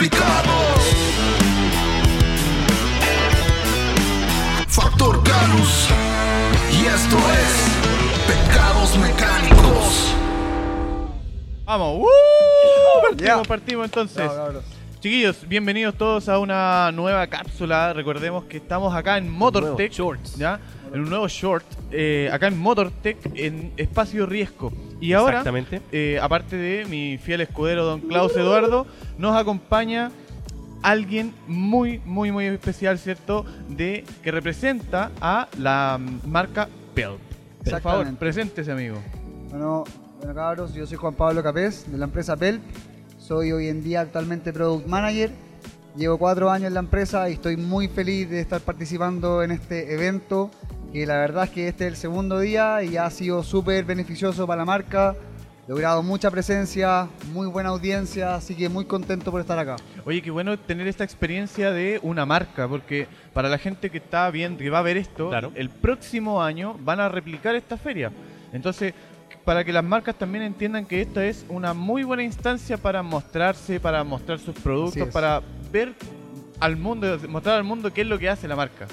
complicado. Factor Canus. Y esto es Pecados Mecánicos. Vamos, ¡uh! Partimos, partimos entonces. Chiquillos, bienvenidos todos a una nueva cápsula. Recordemos que estamos acá en Motortech. Shorts. ¿ya? En un nuevo short. eh, acá en Motortech, en Espacio Riesgo. Y ahora, Exactamente. eh, aparte de mi fiel escudero, don Klaus Eduardo, nos acompaña alguien muy, muy, muy especial, ¿cierto? De que representa a la mm, marca Pelp. Por favor, preséntese, amigo. Bueno, bueno, cabros, yo soy Juan Pablo Capés de la empresa PELP. Soy hoy en día actualmente Product Manager. Llevo cuatro años en la empresa y estoy muy feliz de estar participando en este evento. Que la verdad es que este es el segundo día y ha sido súper beneficioso para la marca. He logrado mucha presencia, muy buena audiencia, así que muy contento por estar acá. Oye, qué bueno tener esta experiencia de una marca, porque para la gente que está viendo, que va a ver esto, Claro. el próximo año van a replicar esta feria. Entonces, para que las marcas también entiendan que esta es una muy buena instancia para mostrarse, para mostrar sus productos, para ver al mundo, mostrar al mundo qué es lo que hace la marca.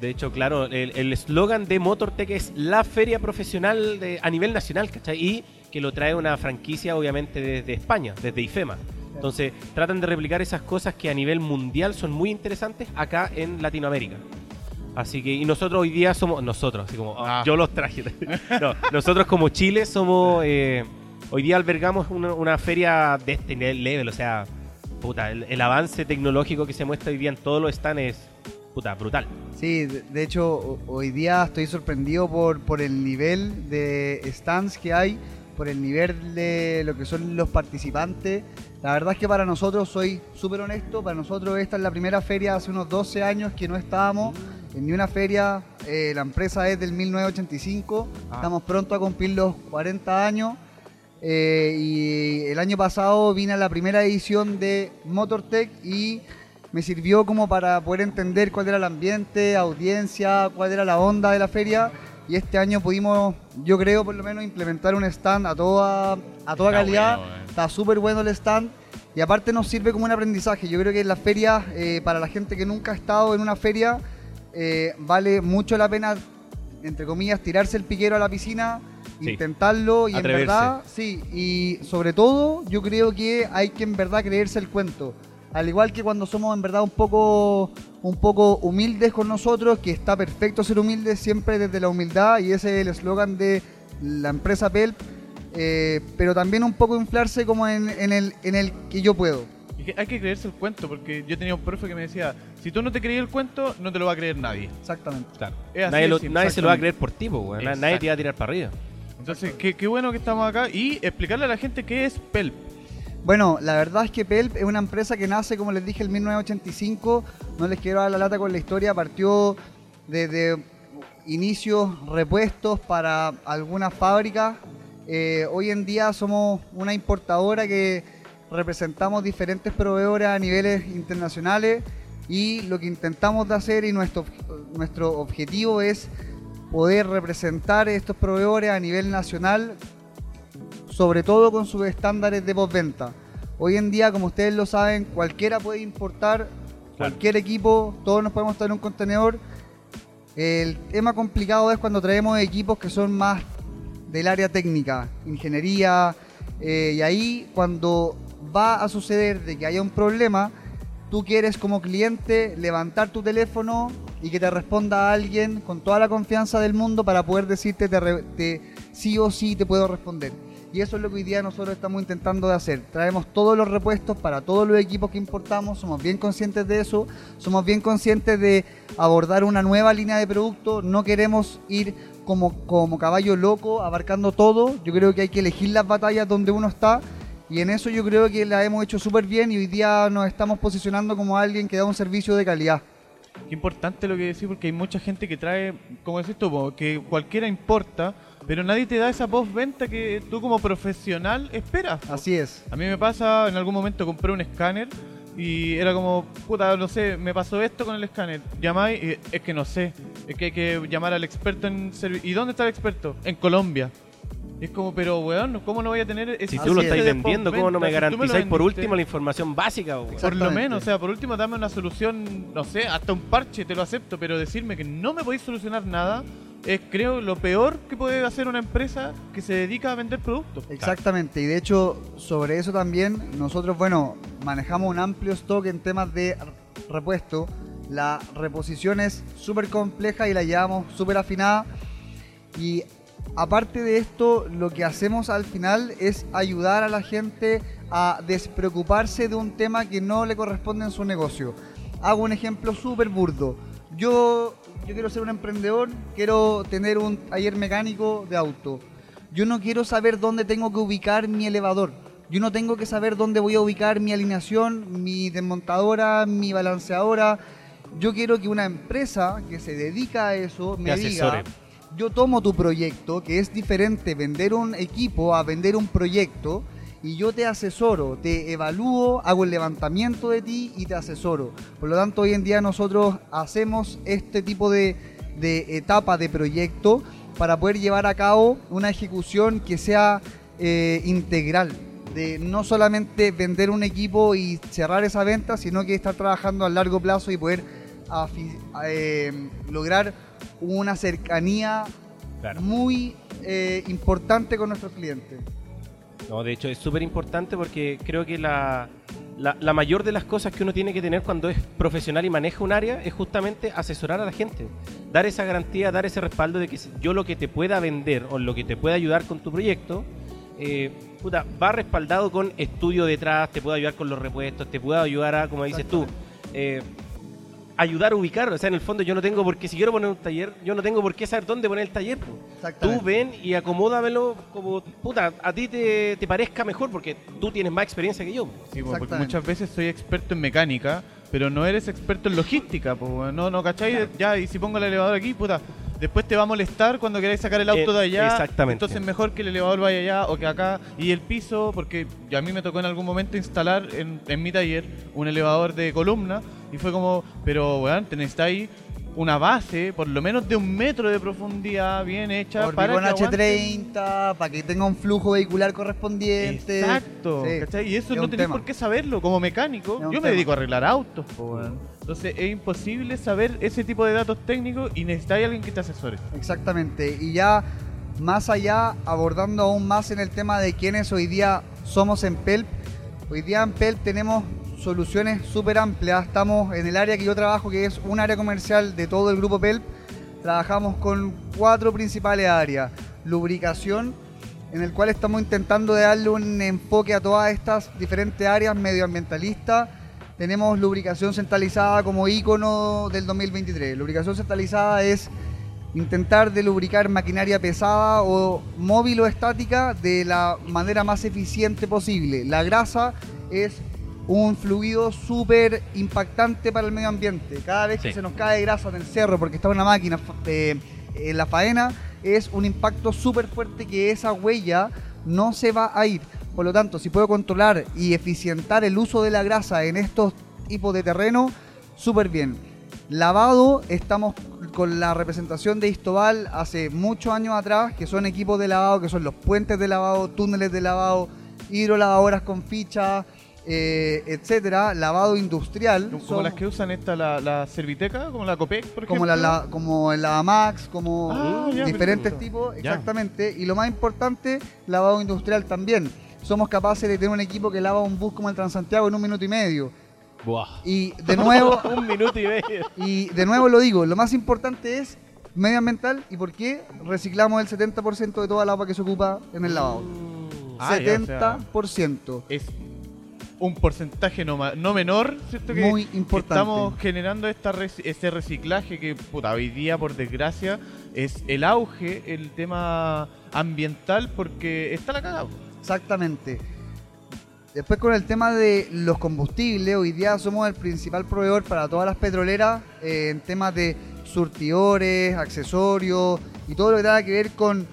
De hecho, claro, el eslogan de Motortech es la feria profesional de, a nivel nacional, ¿cachai? Y que lo trae una franquicia, obviamente, desde España, desde IFEMA. Entonces, tratan de replicar esas cosas que a nivel mundial son muy interesantes acá en Latinoamérica. Así que, y nosotros hoy día somos, nosotros, así como, Ah. yo los traje. no, nosotros como Chile somos, eh, hoy día albergamos una, una feria de este nivel level, o sea, puta, el, el avance tecnológico que se muestra hoy día en todos los stands es, puta, brutal. Sí, de hecho ho- hoy día estoy sorprendido por, por el nivel de stands que hay, por el nivel de lo que son los participantes. La verdad es que para nosotros, soy súper honesto, para nosotros esta es la primera feria hace unos 12 años que no estábamos en ni una feria. Eh, la empresa es del 1985, Ah. estamos pronto a cumplir los 40 años. Eh, y el año pasado vine a la primera edición de Motortech y me sirvió como para poder entender cuál era el ambiente, audiencia, cuál era la onda de la feria. Y este año pudimos, yo creo por lo menos, implementar un stand a toda, a toda Está calidad. bueno, eh. Está súper bueno el stand. Y aparte nos sirve como un aprendizaje. Yo creo que en la feria, eh, para la gente que nunca ha estado en una feria, eh, vale mucho la pena, entre comillas, tirarse el piquero a la piscina, Sí. intentarlo y Atreverse. en verdad, sí. Y sobre todo, yo creo que hay que en verdad creerse el cuento. Al igual que cuando somos en verdad un poco, un poco humildes con nosotros, que está perfecto ser humildes siempre desde la humildad y ese es el eslogan de la empresa PELP, eh, pero también un poco inflarse como en, en el, en el que yo puedo. Hay que creerse el cuento, porque yo tenía un profe que me decía, si tú no te creías el cuento, no te lo va a creer nadie. Exactamente. Claro. Es así Nadie, lo- se lo va a creer por ti. Nadie te va a tirar para arriba. Entonces, qué, qué bueno que estamos acá y explicarle a la gente qué es PELP. Bueno, la verdad es que PELP es una empresa que nace, como les dije, en 1985. No les quiero dar la lata con la historia. Partió desde inicios repuestos para algunas fábricas. Eh, hoy en día somos una importadora que representamos diferentes proveedores a niveles internacionales y lo que intentamos de hacer y nuestro, nuestro objetivo es poder representar estos proveedores a nivel nacional sobre todo con sus estándares de postventa. Hoy en día, como ustedes lo saben, cualquiera puede importar cualquier equipo, todos nos podemos traer un contenedor. El tema complicado es cuando traemos equipos que son más del área técnica, ingeniería, eh, y ahí cuando va a suceder de que haya un problema, tú quieres como cliente levantar tu teléfono y que te responda alguien con toda la confianza del mundo para poder decirte te te- sí o sí te puedo responder. Y eso es lo que hoy día nosotros estamos intentando de hacer. Traemos todos los repuestos para todos los equipos que importamos, somos bien conscientes de eso, somos bien conscientes de abordar una nueva línea de producto, no queremos ir como, como caballo loco abarcando todo, yo creo que hay que elegir las batallas donde uno está y en eso yo creo que la hemos hecho súper bien y hoy día nos estamos posicionando como alguien que da un servicio de calidad. Qué importante lo que decís, porque hay mucha gente que trae, como decís tú, que cualquiera importa, pero nadie te da esa postventa que tú como profesional esperas. po. Así es. A mí me pasa, en algún momento compré un escáner y era como, puta, no sé, me pasó esto con el escáner. Llamáis y es que no sé, es que hay que llamar al experto en servicio. ¿Y dónde está el experto? En Colombia. Es como, pero weón, ¿cómo no voy a tener ese Si Así tú lo es. estáis vendiendo, ¿cómo no me garantizáis por último la información básica? weón? Por lo Exactamente. menos, o sea, por último dame una solución, no sé, hasta un parche te lo acepto, pero decirme que no me podéis solucionar nada es creo lo peor que puede hacer una empresa que se dedica a vender productos. Exactamente, y de hecho sobre eso también nosotros, bueno, manejamos un amplio stock en temas de repuesto. La reposición es súper compleja y la llevamos súper afinada. Y aparte de esto, lo que hacemos al final es ayudar a la gente a despreocuparse de un tema que no le corresponde en su negocio. Hago un ejemplo súper burdo. Yo, yo quiero ser un emprendedor, quiero tener un taller mecánico de auto. Yo no quiero saber dónde tengo que ubicar mi elevador. Yo no tengo que saber dónde voy a ubicar mi alineación, mi desmontadora, mi balanceadora. Yo quiero que una empresa que se dedica a eso me diga, yo tomo tu proyecto, que es diferente vender un equipo a vender un proyecto, y yo te asesoro, te evalúo, hago el levantamiento de ti y te asesoro. Por lo tanto, hoy en día nosotros hacemos este tipo de, de etapa de proyecto para poder llevar a cabo una ejecución que sea eh, integral. De no solamente vender un equipo y cerrar esa venta, sino que estar trabajando a largo plazo y poder eh, lograr una cercanía Claro. muy eh, importante con nuestros clientes. No, de hecho es súper importante porque creo que la, la, la mayor de las cosas que uno tiene que tener cuando es profesional y maneja un área es justamente asesorar a la gente. Dar esa garantía, dar ese respaldo de que yo lo que te pueda vender o lo que te pueda ayudar con tu proyecto, eh, puta, va respaldado con estudio detrás, te puedo ayudar con los repuestos, te puedo ayudar a, como dices tú, eh, ayudar a ubicar. O sea, en el fondo yo no tengo por qué, si quiero poner un taller, yo no tengo por qué saber dónde poner el taller. Tú ven y acomódamelo como, puta, a ti te, te parezca mejor porque tú tienes más experiencia que yo. Sí, po, porque Exactamente. muchas veces soy experto en mecánica, pero no eres experto en logística, weón. no, no, ¿cachai? Ya, y si pongo el elevador aquí, puta, después te va a molestar cuando queráis sacar el auto Eh, de allá. exactamente. Entonces mejor que el elevador vaya allá o que acá. Y el piso, porque a mí me tocó en algún momento instalar en, en mi taller un elevador de columna y fue como, pero weón, te necesitáis una base, por lo menos de un metro de profundidad bien hecha para que aguante. H30, para que tenga un flujo vehicular correspondiente. Exacto, Sí, ¿cachai? Y eso es no tenés tema. por qué saberlo como mecánico. Yo me dedico a arreglar autos. Entonces es imposible saber ese tipo de datos técnicos y necesitáis alguien que te asesore. Exactamente. Y ya más allá, abordando aún más en el tema de quiénes hoy día somos en PELP. Hoy día en PELP tenemos soluciones súper amplias. Estamos en el área que yo trabajo, que es un área comercial de todo el grupo PELP. Trabajamos con cuatro principales áreas. Lubricación, en el cual estamos intentando darle un enfoque a todas estas diferentes áreas medioambientalistas. Tenemos lubricación centralizada como icono del 2023. Lubricación centralizada es intentar de lubricar maquinaria pesada o móvil o estática de la manera más eficiente posible. La grasa es un fluido súper impactante para el medio ambiente. Cada vez que se nos cae grasa en el cerro porque está una máquina eh, en la faena, es un impacto súper fuerte que esa huella no se va a ir. Por lo tanto, si puedo controlar y eficientar el uso de la grasa en estos tipos de terreno, súper bien. Lavado, estamos con la representación de Istobal hace muchos años atrás, que son equipos de lavado, que son los puentes de lavado, túneles de lavado, hidrolavadoras con ficha, eh, etcétera, lavado industrial. Como son- las que usan esta, la, la Serviteca, como la Copec, por ejemplo. como, la, la- como el Lavamax, como Ah, ya, diferentes perfecto. tipos, Ya. exactamente. Y lo más importante, lavado industrial también. Somos capaces de tener un equipo que lava un bus como el Transantiago en un minuto y medio. Buah. Y de nuevo, un minuto y medio. y de nuevo lo digo, lo más importante es medioambiental y por qué reciclamos el 70% de toda el agua que se ocupa en el lavado. Ah, ya, o sea, 70%. es un porcentaje no, no menor, ¿cierto? Que, Muy que importante. estamos generando esta rec- ese reciclaje que, puta, hoy día, por desgracia, es el auge, el tema ambiental, porque está la cagada. Exactamente. Después con el tema de los combustibles, hoy día somos el principal proveedor para todas las petroleras eh, en temas de surtidores, accesorios y todo lo que tenga que ver con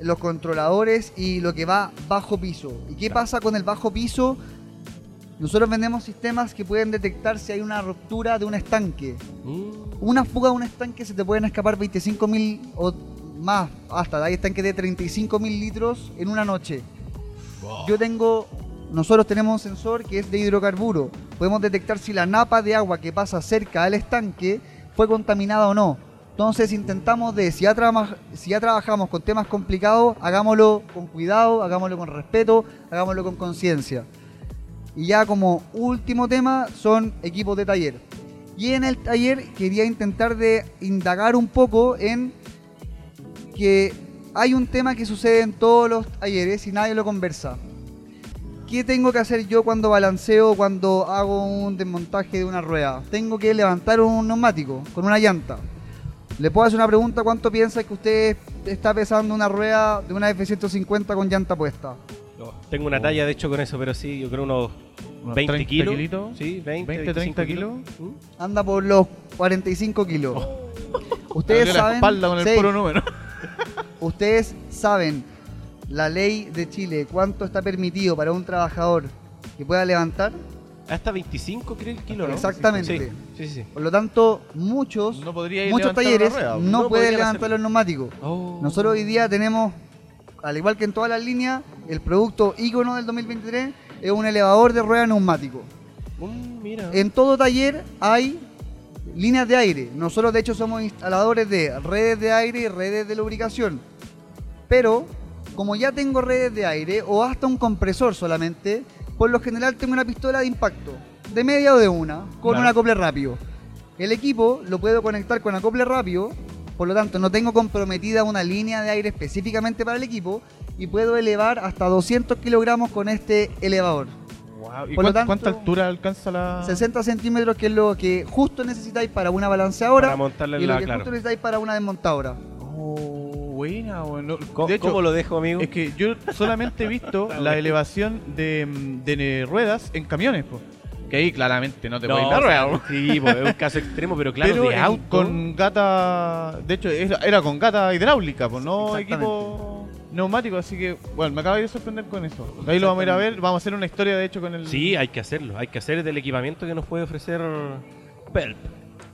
los controladores y lo que va bajo piso. ¿Y qué pasa con el bajo piso? Nosotros vendemos sistemas que pueden detectar si hay una ruptura de un estanque. Mm. Una fuga de un estanque se te pueden escapar 25 mil o más, hasta hay estanques de 35 mil litros en una noche. Yo tengo, nosotros tenemos un sensor que es de hidrocarburo. Podemos detectar si la napa de agua que pasa cerca al estanque fue contaminada o no. Entonces intentamos de, si ya, traba- si ya trabajamos con temas complicados, hagámoslo con cuidado, hagámoslo con respeto, hagámoslo con conciencia. Y ya como último tema son equipos de taller. Y en el taller quería intentar de indagar un poco en que hay un tema que sucede en todos los talleres y nadie lo conversa. ¿Qué tengo que hacer yo cuando balanceo, cuando hago un desmontaje de una rueda? Tengo que levantar un neumático con una llanta. Le puedo hacer una pregunta, ¿cuánto piensa que usted está pesando una rueda de una F-150 con llanta puesta? Tengo una talla de hecho con eso, pero sí, yo creo unos Unos 20 30 kilos. kilitos. Sí, 20, 20, 25 30 kilos. ¿Mm? Anda por los 45 kilos. Ustedes Abrió la saben, espalda con el sí, puro número. ustedes saben la ley de Chile, cuánto está permitido para un trabajador que pueda levantar. Hasta 25 creo, kilos, ¿no? Exactamente. Sí, sí, sí. Por lo tanto, muchos, No muchos talleres rueda, no, no pueden levantar los neumáticos. Oh. Nosotros hoy día tenemos, al igual que en todas las líneas, el producto ícono del 2023 es un elevador de rueda neumático. Mm, mira. En todo taller hay líneas de aire. Nosotros de hecho somos instaladores de redes de aire y redes de lubricación. Pero como ya tengo redes de aire o hasta un compresor solamente, por lo general tengo una pistola de impacto, de media o de una, con Claro. un acople rápido. El equipo lo puedo conectar con acople rápido, por lo tanto no tengo comprometida una línea de aire específicamente para el equipo y puedo elevar hasta 200 kilogramos con este elevador. Wow. ¿Y Por lo cuán- tanto- cuánta altura alcanza la...? 60 centímetros, que es lo que justo necesitáis para una balanceadora Para montarle y lo la- que claro. justo necesitáis para una desmontadora. Oh, buena, bueno. ¿Cómo, De hecho, cómo lo dejo, amigo? es que yo solamente he visto la elevación de, mm, de ruedas en camiones, po. Ahí claramente no te No, puedes dar. Sí, pues, es un caso extremo, pero claro, Pero de auto. con gata, de hecho era, era con gata hidráulica, pues no equipo neumático, así que bueno, me acaba de sorprender con eso. Ahí lo vamos a ir a ver, vamos a hacer una historia de hecho con el... Sí, hay que hacerlo. Hay que hacer del equipamiento que nos puede ofrecer Pelp.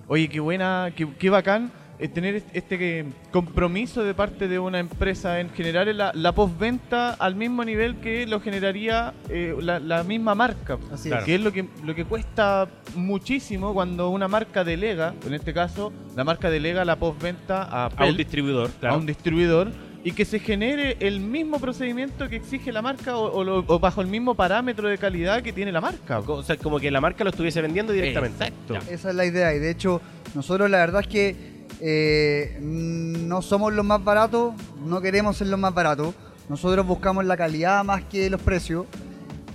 Oye, qué buena, qué, qué bacán tener est- este que, compromiso de parte de una empresa en generar la, la postventa al mismo nivel que lo generaría eh, la, la misma marca. Así Claro. Que es lo que, lo que cuesta muchísimo cuando una marca delega, en este caso, la marca delega la postventa a, A un distribuidor, a un distribuidor y que se genere el mismo procedimiento que exige la marca o, o lo- o bajo el mismo parámetro de calidad que tiene la marca. O sea, como que la marca lo estuviese vendiendo directamente. Exacto. Ya. Esa es la idea. Y de hecho, nosotros la verdad es que eh, no somos los más baratos, no queremos ser los más baratos. Nosotros buscamos la calidad más que los precios.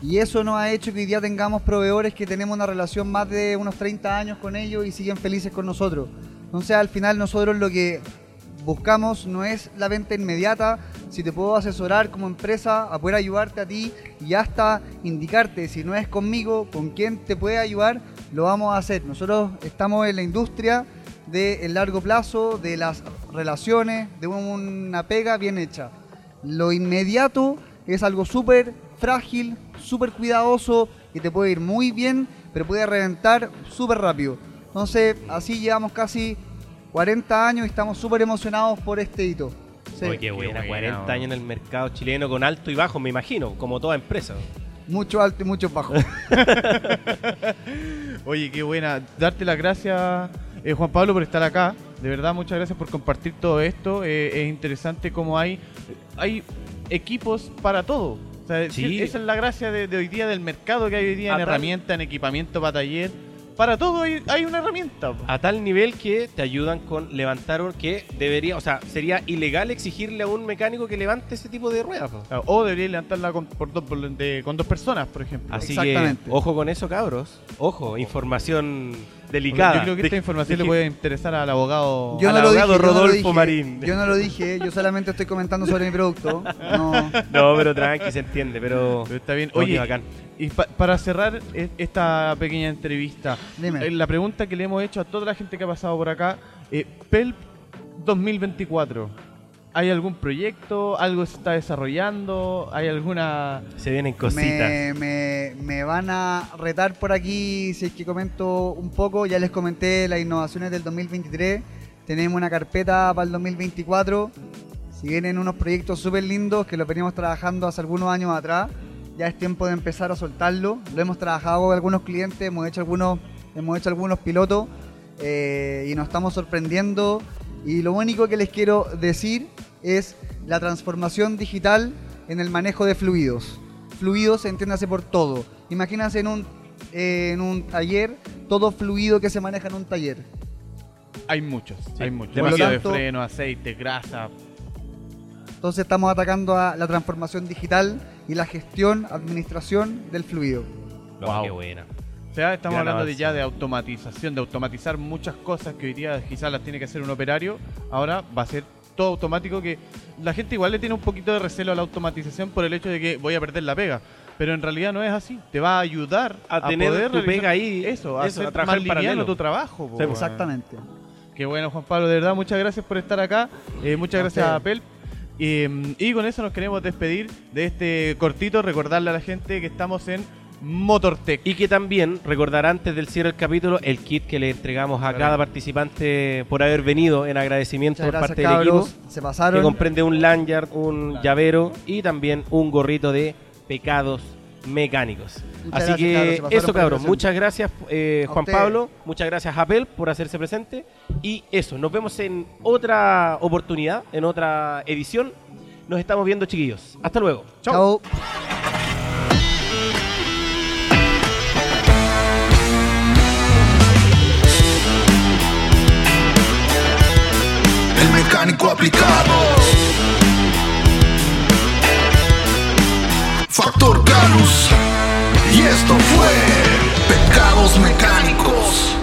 Y eso nos ha hecho que hoy día tengamos proveedores que tenemos una relación más de unos 30 años con ellos y siguen felices con nosotros. Entonces al final nosotros lo que buscamos no es la venta inmediata, si te puedo asesorar como empresa a poder ayudarte a ti y hasta indicarte si no es conmigo, con quién te puede ayudar, lo vamos a hacer. Nosotros estamos en la industria del largo plazo, de las relaciones, de una pega bien hecha. Lo inmediato es algo súper frágil, súper cuidadoso, que te puede ir muy bien, pero puede reventar súper rápido. Entonces, así llevamos casi 40 años y estamos súper emocionados por este hito. Sí, Oye, qué buena, buena, 40 weón. años en el mercado chileno con alto y bajo, me imagino, como toda empresa. Mucho alto y mucho bajo. Oye, qué buena. Darte las gracias, eh, Juan Pablo, por estar acá. De verdad, muchas gracias por compartir todo esto. Eh, es interesante cómo hay, hay equipos para todo. O sea, Sí. esa es la gracia de, de hoy día del mercado que hay hoy día A en tal- herramientas, en equipamiento para taller. Para todo hay, hay una herramienta. A tal nivel que te ayudan con levantar un que debería, o sea, sería ilegal exigirle a un mecánico que levante ese tipo de ruedas. po. O debería levantarla con, por dos, por- de- con dos personas, por ejemplo. Así Exactamente. que, ojo con eso, cabros. Ojo, información Yo creo que esta información de- le puede interesar al abogado. Yo Al no, lo dije, abogado yo no lo Rodolfo dije, Marín. Yo no lo dije, yo solamente estoy comentando sobre mi producto. No, No, pero tranqui, se entiende, pero... Pero está bien. Oye, bacán. y pa- para cerrar e- esta pequeña entrevista, Dime. eh, la pregunta que le hemos hecho a toda la gente que ha pasado por acá, eh, PELP 2024, ¿hay algún proyecto? ¿Algo se está desarrollando? ¿Hay alguna...? Se vienen cositas. Me, me- me van a retar por aquí si es que comento un poco. Ya les comenté las innovaciones del 2023. Tenemos una carpeta para el 2024 Si vienen unos proyectos súper lindos que los veníamos trabajando hace algunos años atrás, ya es tiempo de empezar a soltarlo. Lo hemos trabajado con algunos clientes, hemos hecho algunos, hemos hecho algunos pilotos eh, y nos estamos sorprendiendo. Y lo único que les quiero decir es la transformación digital en el manejo de fluidos. Fluidos, entiéndase por todo. Imagínense en un, eh, en un taller, todo fluido que se maneja en un taller. Hay muchos, hay muchos. demasiado. de freno, aceite, grasa. Entonces estamos atacando a la transformación digital y la gestión, administración del fluido. Wow. qué buena. O sea, estamos hablando de ya de automatización, de automatizar muchas cosas que hoy día quizás las tiene que hacer un operario. Ahora va a ser todo automático que la gente igual le tiene un poquito de recelo a la automatización por el hecho de que voy a perder la pega. Pero en realidad no es así. Te va a ayudar A tener poder tu pega ahí, Eso, a eso, hacer a trabajar más liviano tu trabajo. Sí. Exactamente. Qué bueno, Juan Pablo, de verdad, muchas gracias por estar acá. Eh, muchas gracias a. Apple. Eh, y con eso nos queremos despedir de este cortito, recordarle a la gente que estamos en Motortech. Y que también recordar antes del cierre del capítulo el kit que le entregamos a Claro. cada participante por haber venido en agradecimiento Muchas por gracias, parte del equipo. Se Que pasaron. comprende un lanyard, un llavero y también un gorrito de pecados mecánicos. Muchas Así gracias, que eso, cabros. invitación. Muchas gracias, eh, Juan. Pablo. Muchas gracias, Apple, por hacerse presente. Y eso, nos vemos en otra oportunidad, en otra edición. Nos estamos viendo, chiquillos. Hasta luego. Chao. El mecánico aplicado. Factor Canus. Y esto fue Pecados Mecánicos.